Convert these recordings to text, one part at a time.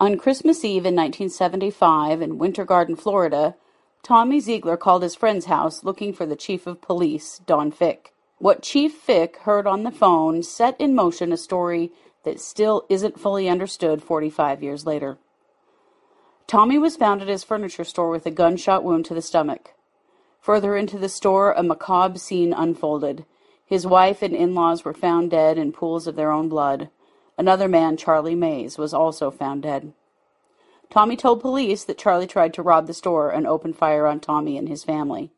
On Christmas Eve in 1975 in Winter Garden, Florida, Tommy Ziegler called his friend's house looking for the chief of police, Don Ficke. What Chief Ficke heard on the phone set in motion a story that still isn't fully understood 45 years later. Tommy was found at his furniture store with a gunshot wound to the stomach. Further into the store, a macabre scene unfolded. His wife and in laws were found dead in pools of their own blood. Another man, Charlie Mays, was also found dead. Tommy told police that Charlie tried to rob the store and opened fire on Tommy and his family.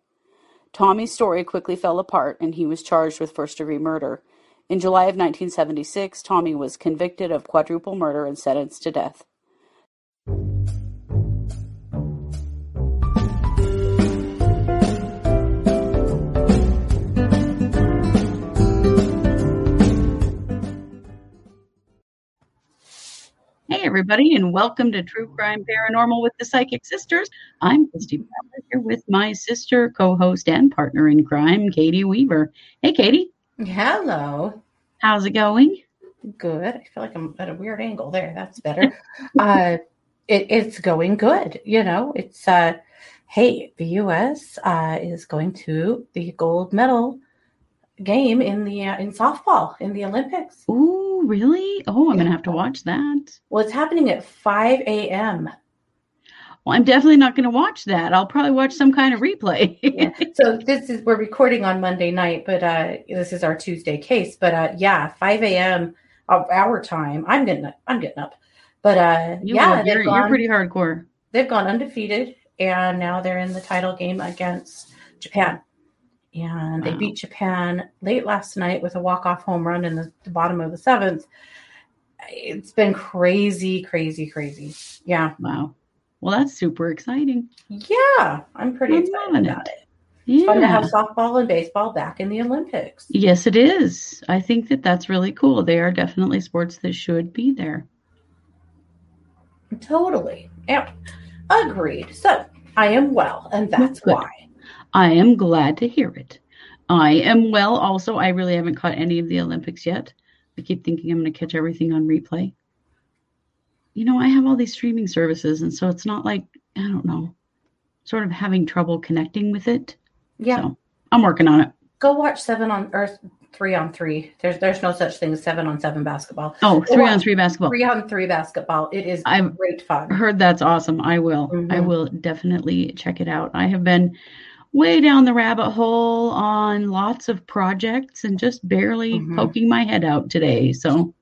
Tommy's story quickly fell apart and he was charged with first degree murder. In July of 1976, Tommy was convicted of quadruple murder and sentenced to death. Hey, everybody, and welcome to True Crime Paranormal with the Psychic Sisters. I'm Christy Bradley here with my sister, co host, and partner in crime, Katie Weaver. Hey, Katie. Hello. How's it going? Good. I feel like I'm at a weird angle there. That's better. uh, it, it's going good. You know, it's, uh, hey, the U.S. Uh, is going to the gold medal game in the uh, in softball in the Olympics. Ooh, really? Oh, I'm gonna have to watch that. Well, it's happening at 5 a.m. Well, I'm definitely not going to watch that. I'll probably watch some kind of replay. yeah. So this is we're recording on Monday night, but uh, this is our Tuesday case. But uh, yeah, 5 a.m. of our time. I'm getting up. I'm getting up. But uh, You yeah, are, you're, they've you're pretty hardcore. they've gone undefeated, and now they're in the title game against Japan. And they beat Japan late last night with a walk-off home run in the, the bottom of the seventh. It's been crazy, crazy, crazy. Yeah, Wow. Well, that's super exciting. yeah, I'm pretty I'm excited about it. it. It's fun to have softball and baseball back in the Olympics. Yes, it is. I think that that's really cool. They are definitely sports that should be there. Totally. Yeah. Agreed. So I am well, and that's why. I am glad to hear it. I am well also. I really haven't caught any of the Olympics yet. I keep thinking I'm going to catch everything on replay. You know, I have all these streaming services, and so it's not like, I don't know, sort of having trouble connecting with it. Yeah. So I'm working on it. Go watch seven on or three on three. There's there's no such thing as seven on seven basketball. Oh, three on three basketball. Three on three basketball. It is I've great fun. I heard that's awesome. I will. I Mhm. will definitely check it out. I have been way down the rabbit hole on lots of projects and just barely Mhm. poking my head out today. So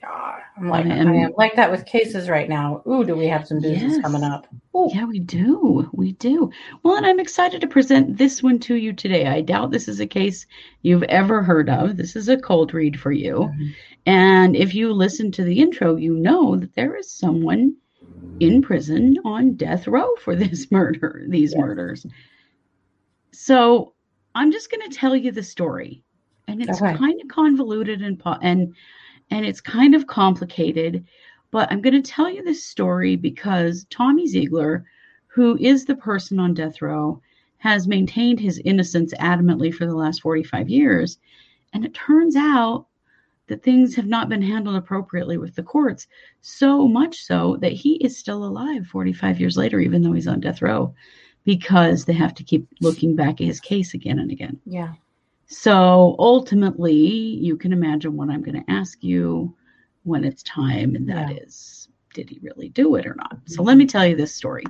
Yeah, I'm like I I am- am, like that with cases right now. Ooh, do we have some business Yes. coming up? Ooh. yeah, we do. We do. Well, and I'm excited to present this one to you today. I doubt this is a case you've ever heard of. This is a cold read for you. Mhm. And if you listen to the intro, you know that there is someone in prison on death row for this murder, these Yes. murders. So I'm just going to tell you the story, and it's Okay. kind of convoluted and and and it's kind of complicated. But I'm going to tell you this story because Tommy Ziegler, who is the person on death row, has maintained his innocence adamantly for the last 45 years. And it turns out that things have not been handled appropriately with the courts, so much so that he is still alive 45 years later, even though he's on death row, because they have to keep looking back at his case again and again. Yeah. So ultimately, you can imagine what I'm going to ask you when it's time, and that is, Yeah. did he really do it or not? So let me tell you this story.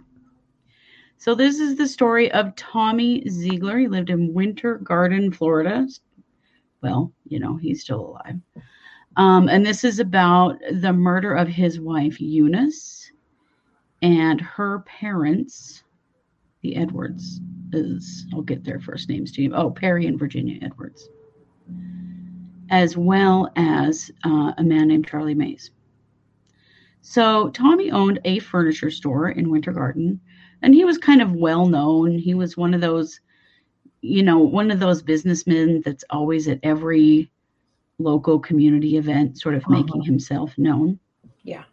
So this is the story of Tommy Ziegler. He lived in Winter Garden, Florida. Well, you know, he's still alive. Um, and this is about the murder of his wife, Eunice, and her parents, the Edwards. Is I'll get their first names to you. Oh, Perry and Virginia Edwards, as well as uh, a man named Charlie Mays. So Tommy owned a furniture store in Winter Garden, and he was kind of well known. He was one of those, you know, one of those businessmen that's always at every local community event, sort of making Uh-huh. himself known. Yeah.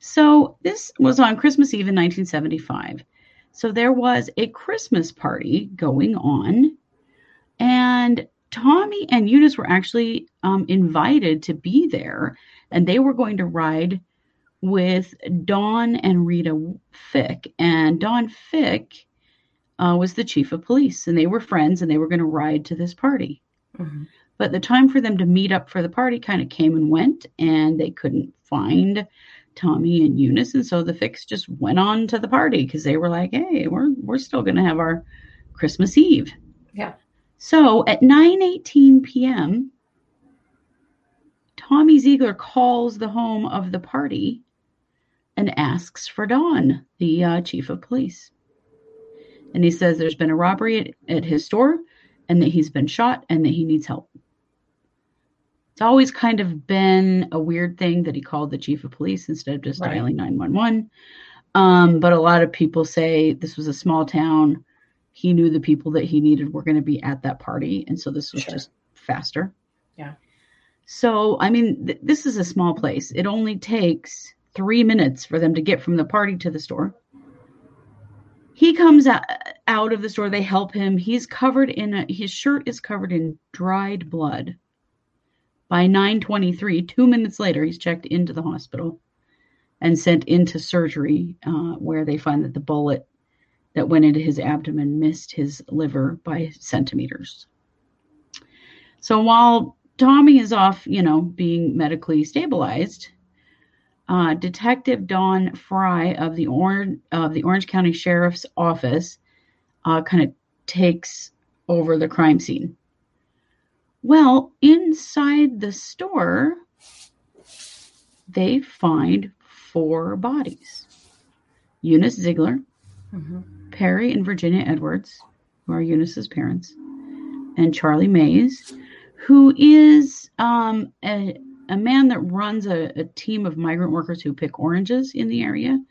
So this was on Christmas Eve in 1975. So there was a Christmas party going on, and Tommy and Eunice were actually um, invited to be there, and they were going to ride with Don and Rita Ficke. And Don Ficke uh, was the chief of police, and they were friends and they were going to ride to this party. Mm-hmm. But the time for them to meet up for the party kind of came and went, and they couldn't find Tommy and Eunice, and so the fix just went on to the party because they were like, "Hey, we're we're still going to have our Christmas Eve." Yeah. So at 9:18 p.m., Tommy Ziegler calls the home of the party and asks for Don, the uh, chief of police. And he says there's been a robbery at, at his store and that he's been shot and that he needs help. It's always kind of been a weird thing that he called the chief of police instead of just right. dialing 911. Um, but a lot of people say this was a small town. He knew the people that he needed were going to be at that party. And so this was sure. just faster. Yeah. So, I mean, th- this is a small place. It only takes three minutes for them to get from the party to the store. He comes out, out of the store. They help him. He's covered in a, his shirt is covered in dried blood. By 9:23, two minutes later, he's checked into the hospital and sent into surgery, uh, where they find that the bullet that went into his abdomen missed his liver by centimeters. So while Tommy is off, you know, being medically stabilized, uh, Detective Don Frye of the Orange of the Orange County Sheriff's Office uh, kind of takes over the crime scene. Well, inside the store, they find four bodies Eunice Ziegler, mm-hmm. Perry and Virginia Edwards, who are Eunice's parents, and Charlie Mays, who is um, a, a man that runs a, a team of migrant workers who pick oranges in the area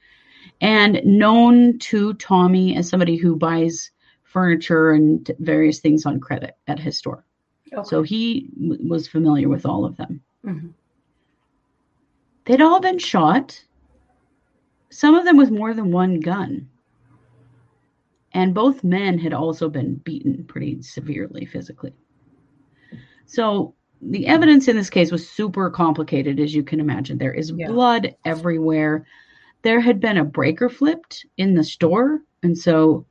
and known to Tommy as somebody who buys furniture and various things on credit at his store. Okay. So he w- was familiar with all of them. Mm-hmm. They'd all been shot, some of them with more than one gun. And both men had also been beaten pretty severely physically. So the evidence in this case was super complicated, as you can imagine. There is yeah. blood everywhere. There had been a breaker flipped in the store. And so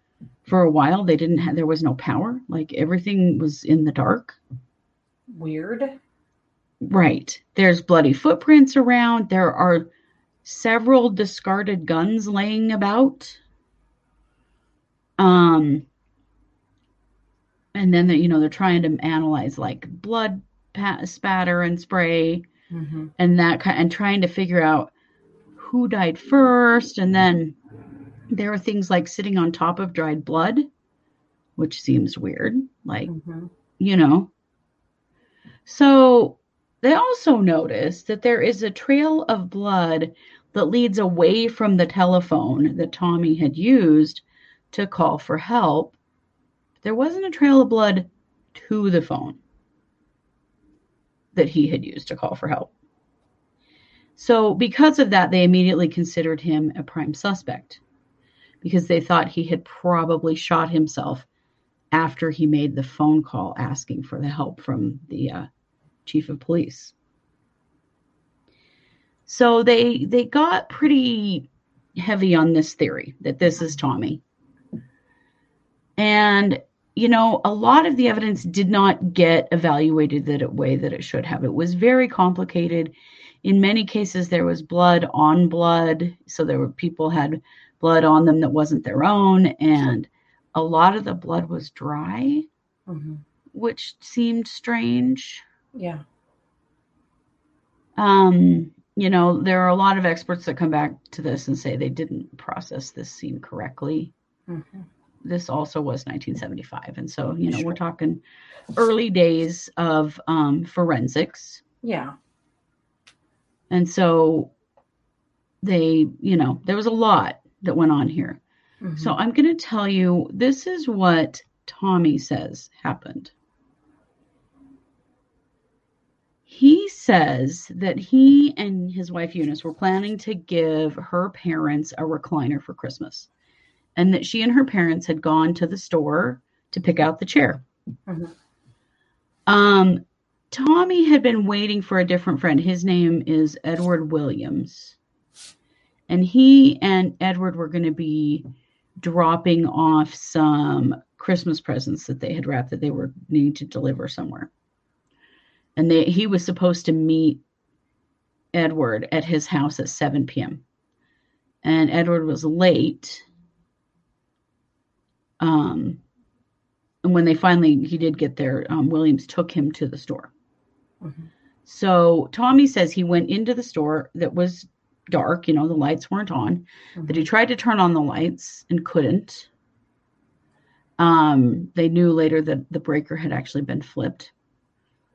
for a while they didn't have there was no power. Like everything was in the dark. Weird. Right. There's bloody footprints around. There are several discarded guns laying about. Um and then you know they're trying to analyze like blood pat- spatter and spray mm-hmm. and that kind and trying to figure out who died first and then there are things like sitting on top of dried blood, which seems weird. Like, mm-hmm. you know. So they also noticed that there is a trail of blood that leads away from the telephone that Tommy had used to call for help. There wasn't a trail of blood to the phone that he had used to call for help. So, because of that, they immediately considered him a prime suspect because they thought he had probably shot himself after he made the phone call asking for the help from the uh, chief of police. So they they got pretty heavy on this theory that this is Tommy. And you know, a lot of the evidence did not get evaluated that way that it should have. It was very complicated. In many cases, there was blood on blood, so there were people had blood on them that wasn't their own. And a lot of the blood was dry, mm-hmm. which seemed strange. Yeah. Um, you know, there are a lot of experts that come back to this and say they didn't process this scene correctly. Mm-hmm. This also was 1975. And so, you know, sure. we're talking early days of um, forensics. Yeah. And so they, you know, there was a lot that went on here. Mm-hmm. So I'm going to tell you this is what Tommy says happened. He says that he and his wife Eunice were planning to give her parents a recliner for Christmas, and that she and her parents had gone to the store to pick out the chair. Mm-hmm. Um, Tommy had been waiting for a different friend. His name is Edward Williams And he and Edward were going to be dropping off some Christmas presents that they had wrapped that they were needing to deliver somewhere. And they, he was supposed to meet Edward at his house at 7 p.m. And Edward was late. Um, and when they finally he did get there, um, Williams took him to the store. Mm-hmm. So Tommy says he went into the store that was dark, you know, the lights weren't on, mm-hmm. that he tried to turn on the lights and couldn't. Um, they knew later that the breaker had actually been flipped.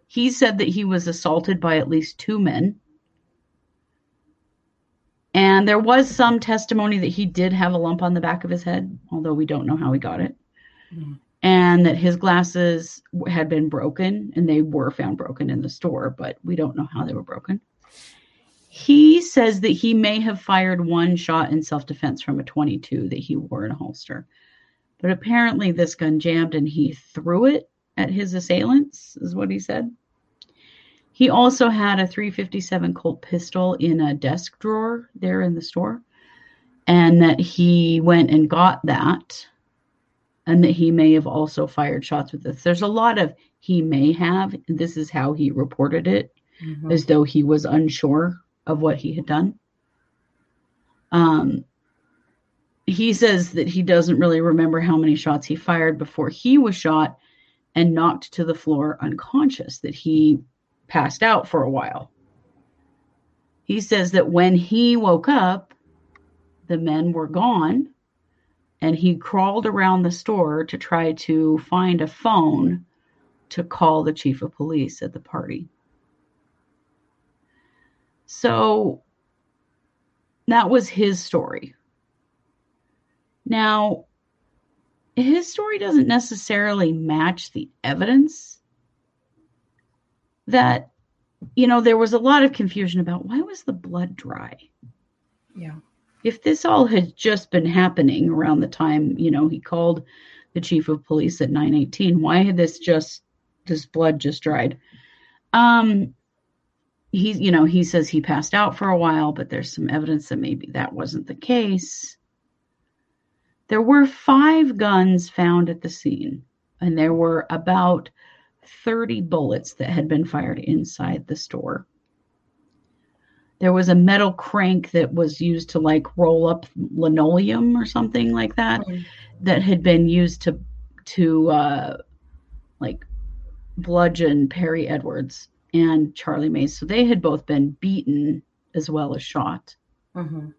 He said that he was assaulted by at least two men. And there was some testimony that he did have a lump on the back of his head, although we don't know how he got it. Mm-hmm. And that his glasses had been broken, and they were found broken in the store, but we don't know how they were broken. He says that he may have fired one shot in self defense from a 22 that he wore in a holster. But apparently, this gun jammed and he threw it at his assailants, is what he said. He also had a 357 Colt pistol in a desk drawer there in the store, and that he went and got that, and that he may have also fired shots with this. There's a lot of he may have, this is how he reported it, mm-hmm. as though he was unsure of what he had done. Um, he says that he doesn't really remember how many shots he fired before he was shot and knocked to the floor unconscious, that he passed out for a while. He says that when he woke up, the men were gone and he crawled around the store to try to find a phone to call the chief of police at the party. So that was his story. Now, his story doesn't necessarily match the evidence that, you know, there was a lot of confusion about why was the blood dry? Yeah. If this all had just been happening around the time, you know, he called the chief of police at 918, why had this just, this blood just dried? Um, he you know he says he passed out for a while but there's some evidence that maybe that wasn't the case. There were five guns found at the scene and there were about 30 bullets that had been fired inside the store. There was a metal crank that was used to like roll up linoleum or something like that mm-hmm. that had been used to to uh like bludgeon perry edwards and Charlie Mays. So they had both been beaten as well as shot. Mm-hmm.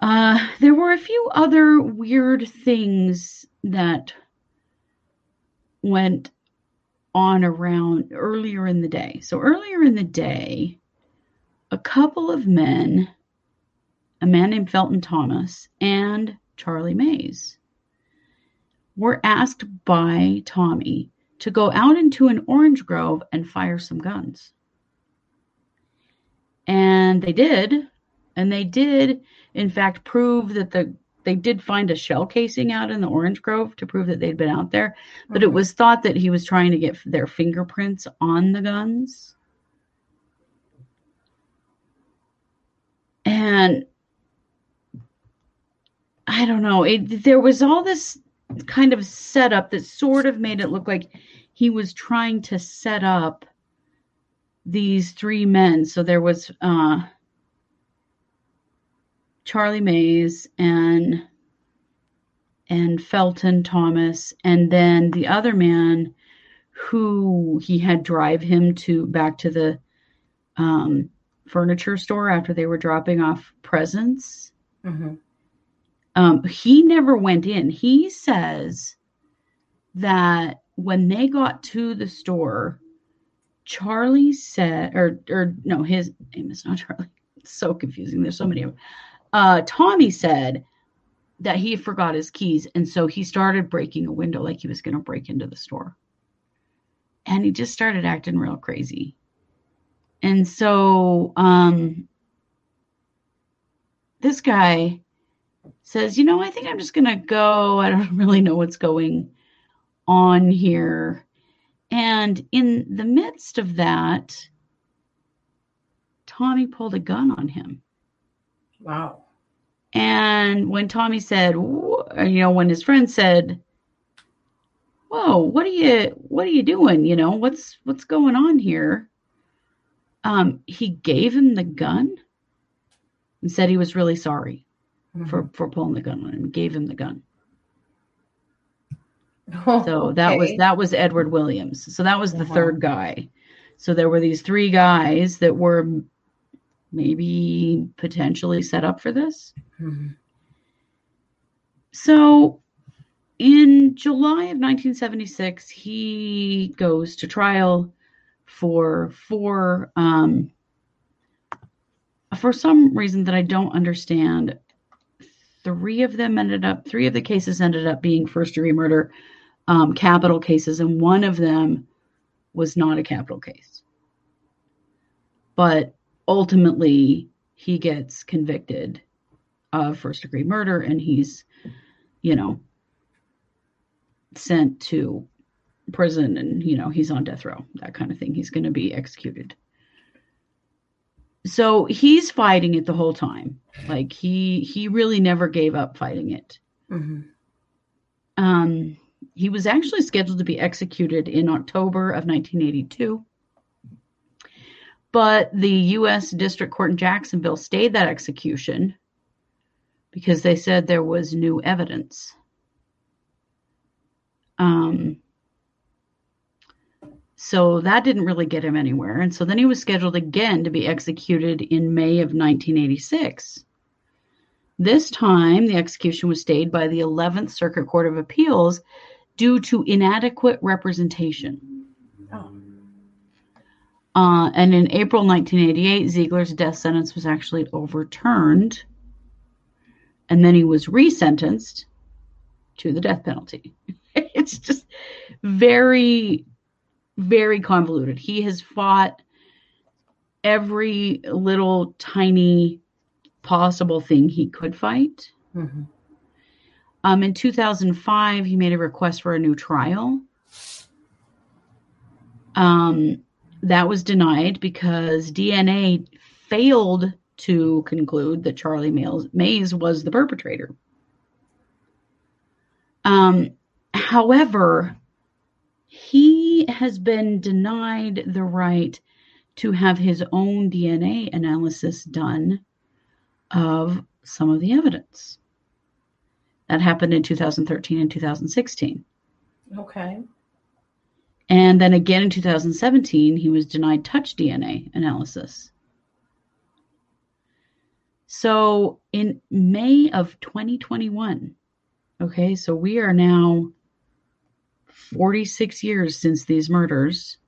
Uh, there were a few other weird things that went on around earlier in the day. So earlier in the day, a couple of men, a man named Felton Thomas and Charlie Mays, were asked by Tommy to go out into an orange grove and fire some guns. And they did. And they did, in fact, prove that the they did find a shell casing out in the orange grove to prove that they'd been out there. But it was thought that he was trying to get their fingerprints on the guns. And I don't know. It, there was all this kind of setup that sort of made it look like he was trying to set up these three men. So there was uh, Charlie Mays and and Felton Thomas, and then the other man who he had drive him to back to the um, furniture store after they were dropping off presents. Mm-hmm. Um, he never went in. He says that when they got to the store, Charlie said, or or no, his name is not Charlie. It's so confusing. There's so many of them. Uh, Tommy said that he forgot his keys, and so he started breaking a window like he was going to break into the store, and he just started acting real crazy. And so, um, this guy says, you know, I think I'm just going to go. I don't really know what's going on here. And in the midst of that, Tommy pulled a gun on him. Wow. And when Tommy said, you know, when his friend said, "Whoa, what are you, what are you doing? You know, what's what's going on here?" Um, he gave him the gun and said he was really sorry mm-hmm. for for pulling the gun on him. Gave him the gun. Oh, so okay. that was that was Edward Williams. So that was the uh-huh. third guy. So there were these three guys that were maybe potentially set up for this. Mm-hmm. So in July of 1976, he goes to trial for for um, for some reason that I don't understand. Three of them ended up, three of the cases ended up being first degree murder um, capital cases, and one of them was not a capital case. But ultimately, he gets convicted of first degree murder and he's, you know, sent to prison and, you know, he's on death row, that kind of thing. He's going to be executed. So he's fighting it the whole time. Like he he really never gave up fighting it. Mm-hmm. Um, he was actually scheduled to be executed in October of 1982. But the U.S. District Court in Jacksonville stayed that execution because they said there was new evidence. Um, so that didn't really get him anywhere. And so then he was scheduled again to be executed in May of 1986. This time, the execution was stayed by the 11th Circuit Court of Appeals due to inadequate representation. Oh. Uh, and in April 1988, Ziegler's death sentence was actually overturned and then he was resentenced to the death penalty. it's just very, very convoluted. He has fought every little tiny possible thing he could fight. Mm-hmm. Um, in 2005, he made a request for a new trial. Um, that was denied because DNA failed to conclude that Charlie Mays was the perpetrator. Um, however, he has been denied the right to have his own DNA analysis done of some of the evidence. That happened in 2013 and 2016. Okay. And then again in 2017, he was denied touch DNA analysis. So in May of 2021, okay, so we are now 46 years since these murders.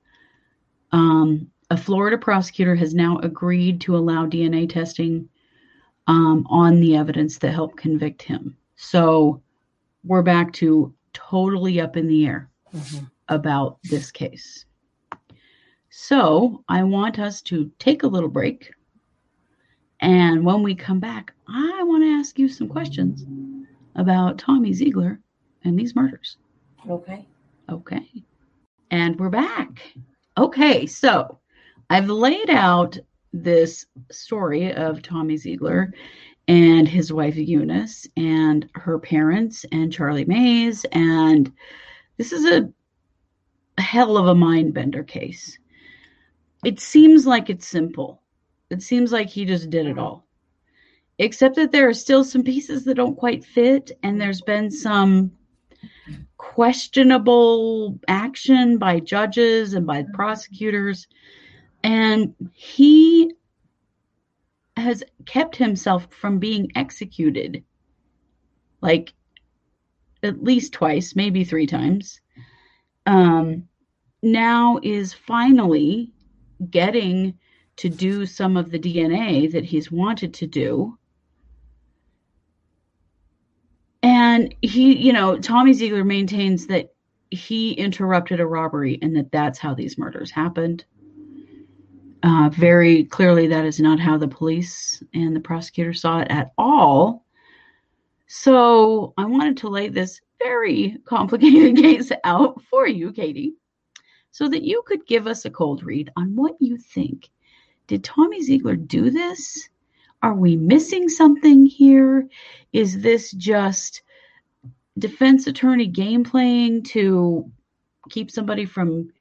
Um, a Florida prosecutor has now agreed to allow DNA testing um, on the evidence that helped convict him. So we're back to totally up in the air mm-hmm. about this case. So I want us to take a little break and when we come back, I want to ask you some questions about Tommy Ziegler and these murders. Okay. Okay. And we're back. Okay. So I've laid out this story of Tommy Ziegler and his wife Eunice and her parents and Charlie Mays. And this is a, hell of a mind bender case. It seems like it's simple it seems like he just did it all. Except that there are still some pieces that don't quite fit, and there's been some questionable action by judges and by prosecutors. And he has kept himself from being executed like at least twice, maybe three times. Um, now is finally getting to do some of the DNA that he's wanted to do. And he, you know, Tommy Ziegler maintains that he interrupted a robbery and that that's how these murders happened. Uh, very clearly, that is not how the police and the prosecutor saw it at all. So I wanted to lay this very complicated case out for you, Katie, so that you could give us a cold read on what you think did Tommy Ziegler do this? Are we missing something here? Is this just defense attorney game playing to keep somebody from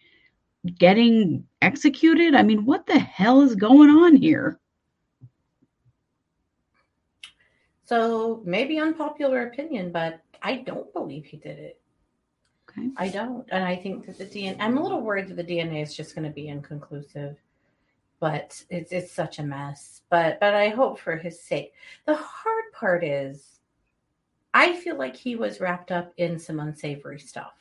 getting executed? I mean, what the hell is going on here? So maybe unpopular opinion, but I don't believe he did it. Okay. I don't, and I think that the DNA. I'm a little worried that the DNA is just going to be inconclusive, but it's it's such a mess. But but I hope for his sake. The hard part is, I feel like he was wrapped up in some unsavory stuff,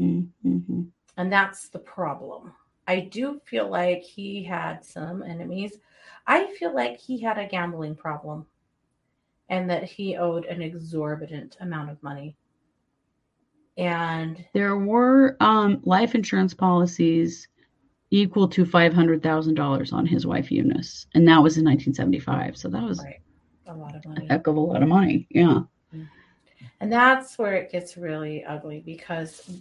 mm-hmm. and that's the problem. I do feel like he had some enemies. I feel like he had a gambling problem and that he owed an exorbitant amount of money. And there were um, life insurance policies equal to five hundred thousand dollars on his wife Eunice, and that was in 1975. So that was right. a lot of money. A heck of a lot of money, yeah. And that's where it gets really ugly because,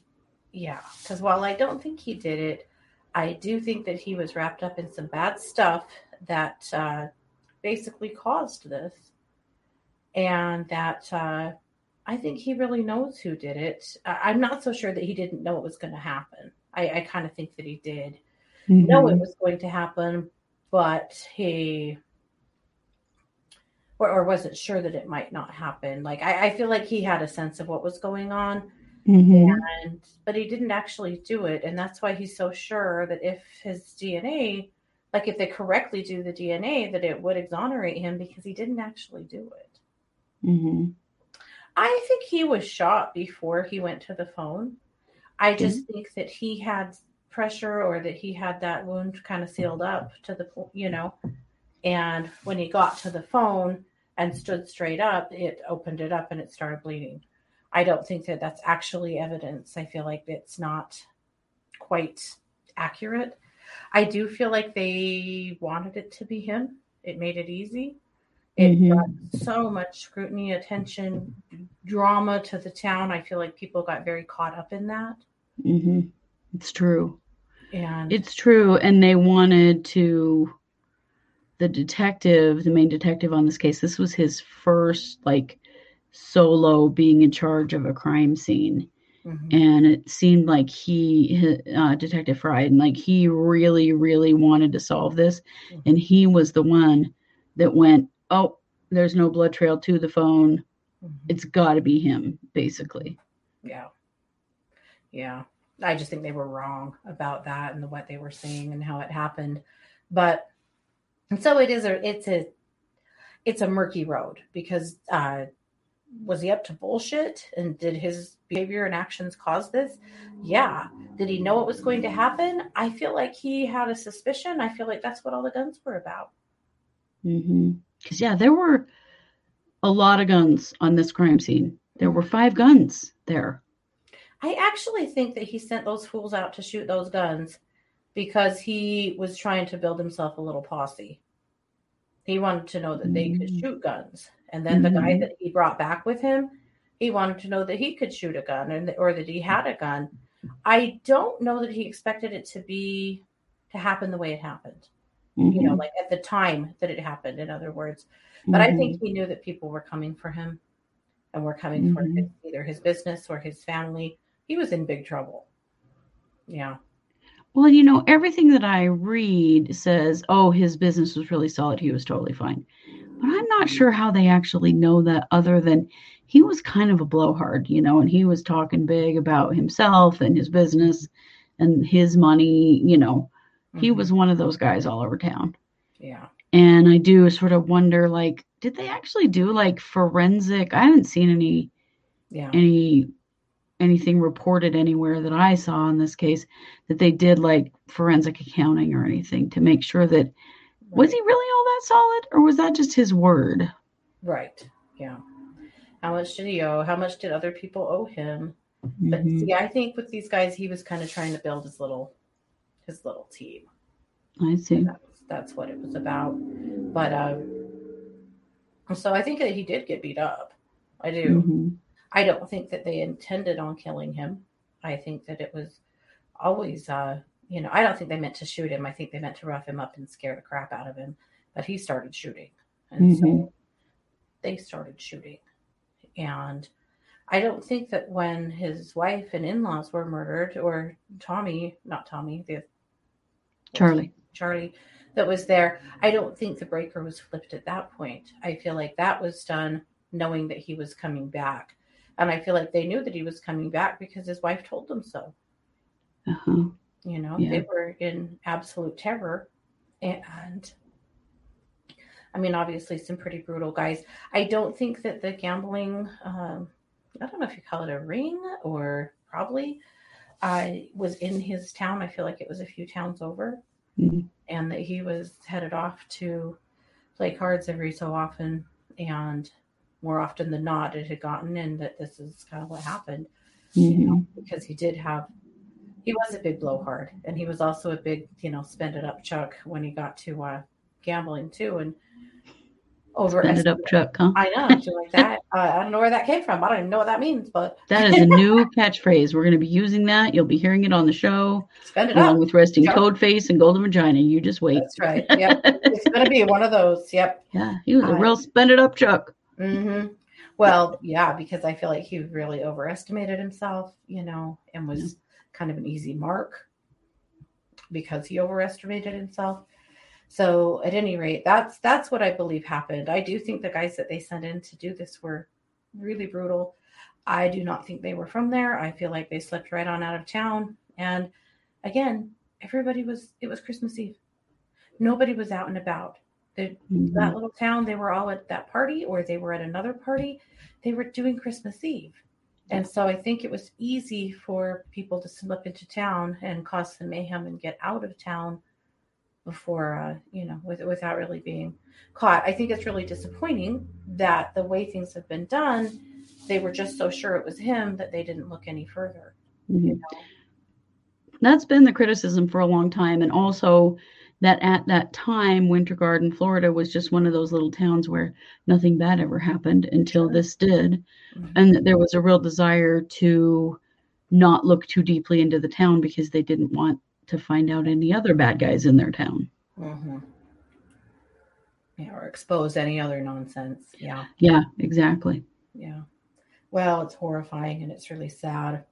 yeah, because while I don't think he did it, I do think that he was wrapped up in some bad stuff that uh, basically caused this and that uh, I think he really knows who did it. I'm not so sure that he didn't know it was going to happen. I, I kind of think that he did mm-hmm. know it was going to happen, but he or, or wasn't sure that it might not happen. Like I, I feel like he had a sense of what was going on. Mm-hmm. And but he didn't actually do it, and that's why he's so sure that if his DNA, like if they correctly do the DNA, that it would exonerate him because he didn't actually do it. Mm-hmm. I think he was shot before he went to the phone. I just mm-hmm. think that he had pressure or that he had that wound kind of sealed up to the, you know, and when he got to the phone and stood straight up, it opened it up and it started bleeding. I don't think that that's actually evidence. I feel like it's not quite accurate. I do feel like they wanted it to be him. It made it easy. It mm-hmm. brought so much scrutiny, attention, drama to the town. I feel like people got very caught up in that. Mm-hmm. It's true. And it's true. And they wanted to, the detective, the main detective on this case, this was his first like solo being in charge of a crime scene. Mm-hmm. And it seemed like he, uh, Detective Fried, and like he really, really wanted to solve this. Mm-hmm. And he was the one that went oh, there's no blood trail to the phone. Mm-hmm. It's got to be him, basically. Yeah. Yeah. I just think they were wrong about that and the, what they were seeing and how it happened. But and so it is a it's a it's a murky road because uh was he up to bullshit and did his behavior and actions cause this? Yeah. Did he know what was going to happen? I feel like he had a suspicion. I feel like that's what all the guns were about. Mm-hmm. Because, yeah, there were a lot of guns on this crime scene. There were five guns there. I actually think that he sent those fools out to shoot those guns because he was trying to build himself a little posse. He wanted to know that they could mm. shoot guns. And then mm-hmm. the guy mm-hmm. that he brought back with him, he wanted to know that he could shoot a gun and or that he had a gun. I don't know that he expected it to be to happen the way it happened mm-hmm. you know, mm-hmm. like at the time that it happened, in other words. But mm-hmm. I think mm-hmm. he knew that people were coming for him and were coming mm-hmm. for his, either his business or his family. He was in big trouble. Yeah. Well, you know, everything that I read says, oh, his business was really solid. He was totally fine. But I'm not sure how they actually know that, other than he was kind of a blowhard, you know, and he was talking big about himself and his business and his money, you know. Mm-hmm. He was one of those guys all over town. Yeah. And I do sort of wonder like did they actually do like forensic I haven't seen any yeah. any anything reported anywhere that I saw in this case that they did like forensic accounting or anything to make sure that was he really all that solid or was that just his word? Right. Yeah. How much did he owe? How much did other people owe him? Mm-hmm. But see, I think with these guys, he was kind of trying to build his little his little team. I see. That's, that's what it was about. But um, so I think that he did get beat up. I do. Mm-hmm. I don't think that they intended on killing him. I think that it was always, uh, you know, I don't think they meant to shoot him. I think they meant to rough him up and scare the crap out of him. But he started shooting. And Mm-hmm. so they started shooting. And I don't think that when his wife and in laws were murdered, or Tommy, not Tommy, the Charlie. Charlie that was there, I don't think the breaker was flipped at that point. I feel like that was done knowing that he was coming back. And I feel like they knew that he was coming back because his wife told them so. Uh-huh. You know, Yeah. they were in absolute terror. And I mean, obviously, some pretty brutal guys. I don't think that the gambling, um, I don't know if you call it a ring or probably, uh, was in his town. I feel like it was a few towns over. Mhm. And that he was headed off to play cards every so often. And more often than not, it had gotten in that this is kind of what happened Mhm. because he did have he was a big blowhard and he was also a big you know spend it up chuck when he got to uh gambling too and over Spend it up, Chuck, huh? i know like that uh, i don't know where that came from i don't even know what that means but That is a new catchphrase. We're going to be using that. You'll be hearing it on the show, spend it along up with resting Yep. toad face and golden vagina. You just wait. that's right yep it's gonna be one of those yep Yeah, he was a Uh, real spend it up, Chuck. Hmm well yeah because i feel like he really overestimated himself you know and was kind of an easy mark because he overestimated himself. So at any rate that's that's what i believe happened. I do think the guys that they sent in to do this were really brutal. I do not think they were from there. I feel like they slipped right on out of town. And again everybody was it was christmas eve. Nobody was out and about Mhm. that little town they were all at that party or they were at another party they were doing christmas eve and so i think it was easy for people to slip into town and cause some mayhem and get out of town before uh, you know with, without really being caught i think it's really disappointing that the way things have been done they were just so sure it was him that they didn't look any further Mhm. you know That's been the criticism for a long time. And also that at that time, Winter Garden, Florida was just one of those little towns where nothing bad ever happened until this did. Mhm. And that there was a real desire to not look too deeply into the town because they didn't want to find out any other bad guys in their town. Mhm. yeah or expose any other nonsense yeah Yeah, exactly. Yeah. Well, it's horrifying and it's really sad.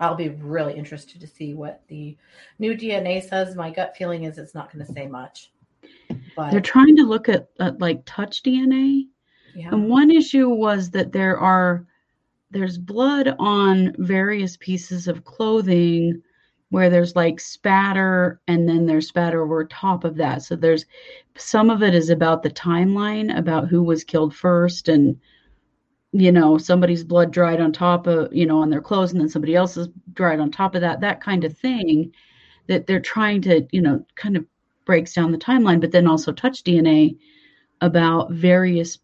I'll be really interested to see what the new DNA says. My gut feeling is it's not going to say much. But They're trying to look at, at like touch DNA. yeah. And one issue was that there are there's blood on various pieces of clothing where there's like spatter and then there's spatter over top of that. So there's some of it is about the timeline about who was killed first and you know somebody's blood dried on top of you know on their clothes and then somebody else's dried on top of that that kind of thing that they're trying to you know kind of breaks down the timeline but then also touch dna about various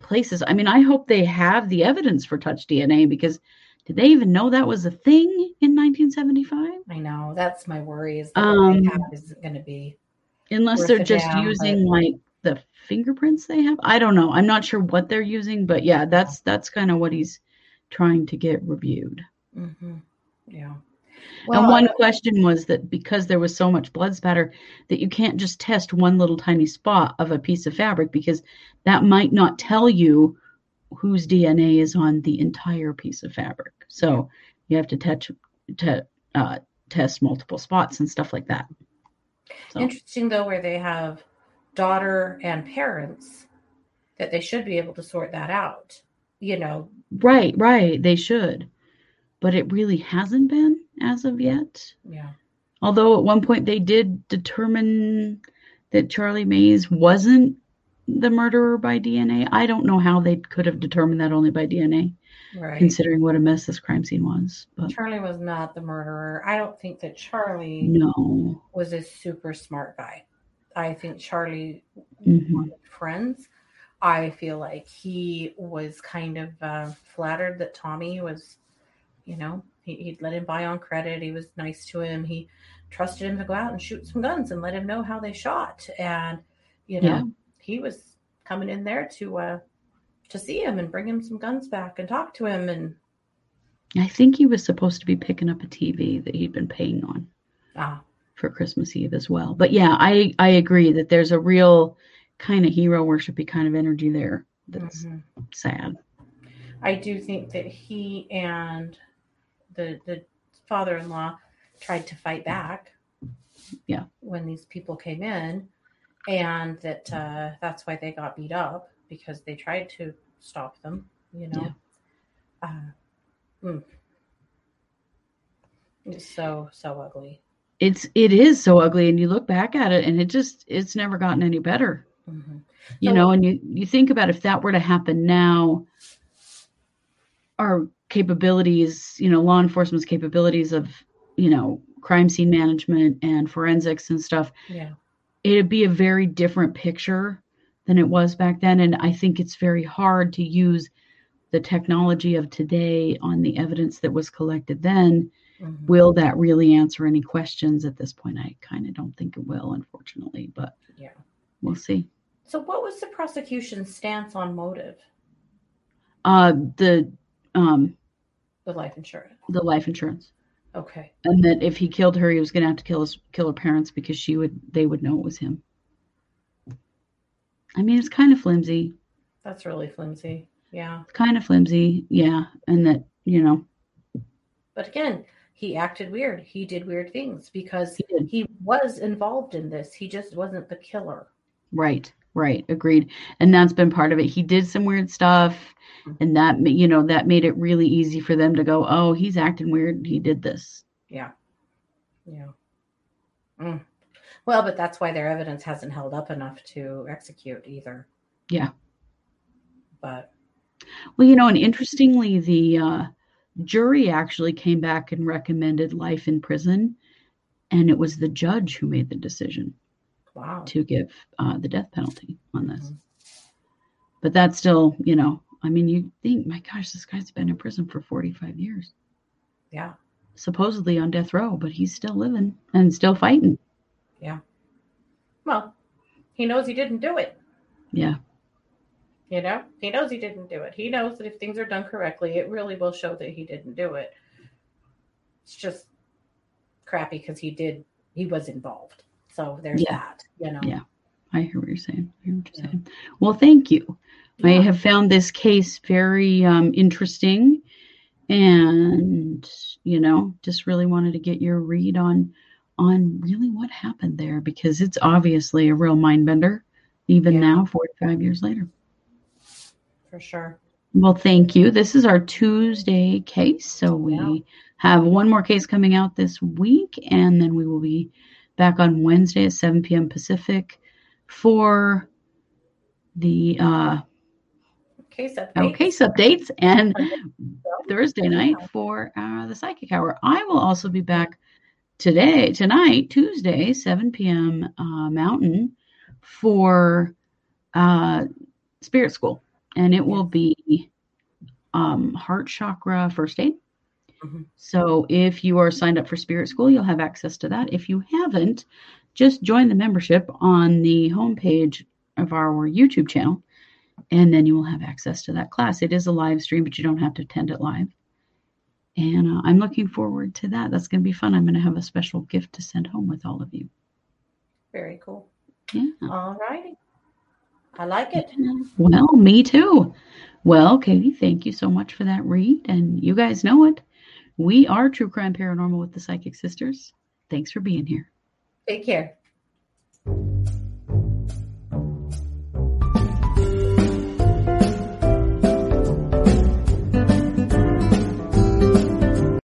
places i mean i hope they have the evidence for touch dna because did they even know that was a thing in 1975 I know that's my worry is that Um, they have isn't going to be. unless they're just damn, using but- like the fingerprints they have? I don't know. I'm not sure what they're using but yeah that's that's kind of what he's trying to get reviewed. Hmm Yeah. and one question was that because there was so much blood spatter that you can't just test one little tiny spot of a piece of fabric because that might not tell you whose dna is on the entire piece of fabric. So you have to touch to uh, test multiple spots and stuff like that. So. Interesting though, where they have daughter and parents, that they should be able to sort that out. You know, Right, right. They should. But it really hasn't been as of yet. yeah. Although at one point they did determine that Charlie Mays wasn't the murderer by DNA. I don't know how they could have determined that only by DNA, Right. considering what a mess this crime scene was. But Charlie was not the murderer. I don't think that Charlie no. was a super smart guy. I think Charlie Mhm. wanted friends. I feel like he was kind of uh, flattered that Tommy was, you know, he, he'd let him buy on credit. He was nice to him. He trusted him to go out and shoot some guns and let him know how they shot. And you know, Yeah. he was coming in there to uh, to see him and bring him some guns back and talk to him. And I think he was supposed to be picking up a TV that he'd been paying on. ah, for Christmas Eve as well. But yeah, I I agree that there's a real kind of hero worshipy kind of energy there. That's Mhm. sad. I do think that he and the the father-in-law tried to fight back. Yeah. When these people came in, and that uh, that's why they got beat up because they tried to stop them. You know. Uh, mm. It's so so ugly. It's it is so ugly, and you look back at it, and it just it's never gotten any better. hmm You So- know, and you you think about if that were to happen now, our capabilities, you know, law enforcement's capabilities of you know crime scene management and forensics and stuff Yeah. it'd be a very different picture than it was back then. And I think it's very hard to use the technology of today on the evidence that was collected then. Mhm. Will that really answer any questions at this point? I kind of don't think it will, unfortunately, but Yeah. we'll see. So, what was the prosecution's stance on motive? Uh, the um, The life insurance. the life insurance, Okay. and that if he killed her, he was going to have to kill his kill her parents because she would they would know it was him. I mean, it's kind of flimsy. That's really flimsy. Yeah. kind of flimsy yeah and that you know But again, he acted weird. He did weird things because he he was involved in this. He just wasn't the killer. right right agreed and that's been part of it he did some weird stuff and that you know that made it really easy for them to go oh he's acting weird he did this Yeah. Yeah. Mm. Well, but that's why their evidence hasn't held up enough to execute either. Yeah. But well you know and interestingly the uh jury actually came back and recommended life in prison and it was the judge who made the decision wow. to give uh, the death penalty on this Mhm. but that's still you know i mean you think my gosh this guy's been in prison for 45 years Yeah. supposedly on death row, but he's still living and still fighting. Yeah. Well, he knows he didn't do it. Yeah, You know, he knows he didn't do it. He knows that if things are done correctly, it really will show that he didn't do it. It's just crappy because he did, he was involved. So there's Yeah. that, you know. Yeah. I hear what you're saying. I hear what you're Yeah. saying. Well, thank you. I have found this case very um, interesting, and you know, just really wanted to get your read on on really what happened there because it's obviously a real mind bender, even Yeah. now, 45 years later. For sure. Well, thank you. This is our Tuesday case. So we Yeah. have one more case coming out this week, and then we will be back on Wednesday at 7 p.m. Pacific for the uh, Case update. our case updates and Thursday night for uh, the Psychic Hour. I will also be back today, tonight, Tuesday, 7 p.m. Uh, Mountain for uh, Spirit School. And it will be um, Heart Chakra First Aid. Mhm. So if you are signed up for Spirit School, you'll have access to that. If you haven't, just join the membership on the homepage of our YouTube channel, and then you will have access to that class. It is a live stream, but you don't have to attend it live. And uh, I'm looking forward to that. That's going to be fun. I'm going to have a special gift to send home with all of you. very cool. Yeah. All righty. I like it. Well, me too. Well, Katie, thank you so much for that read. And you guys know it. We are True Crime Paranormal with the Psychic Sisters. Thanks for being here. Take care.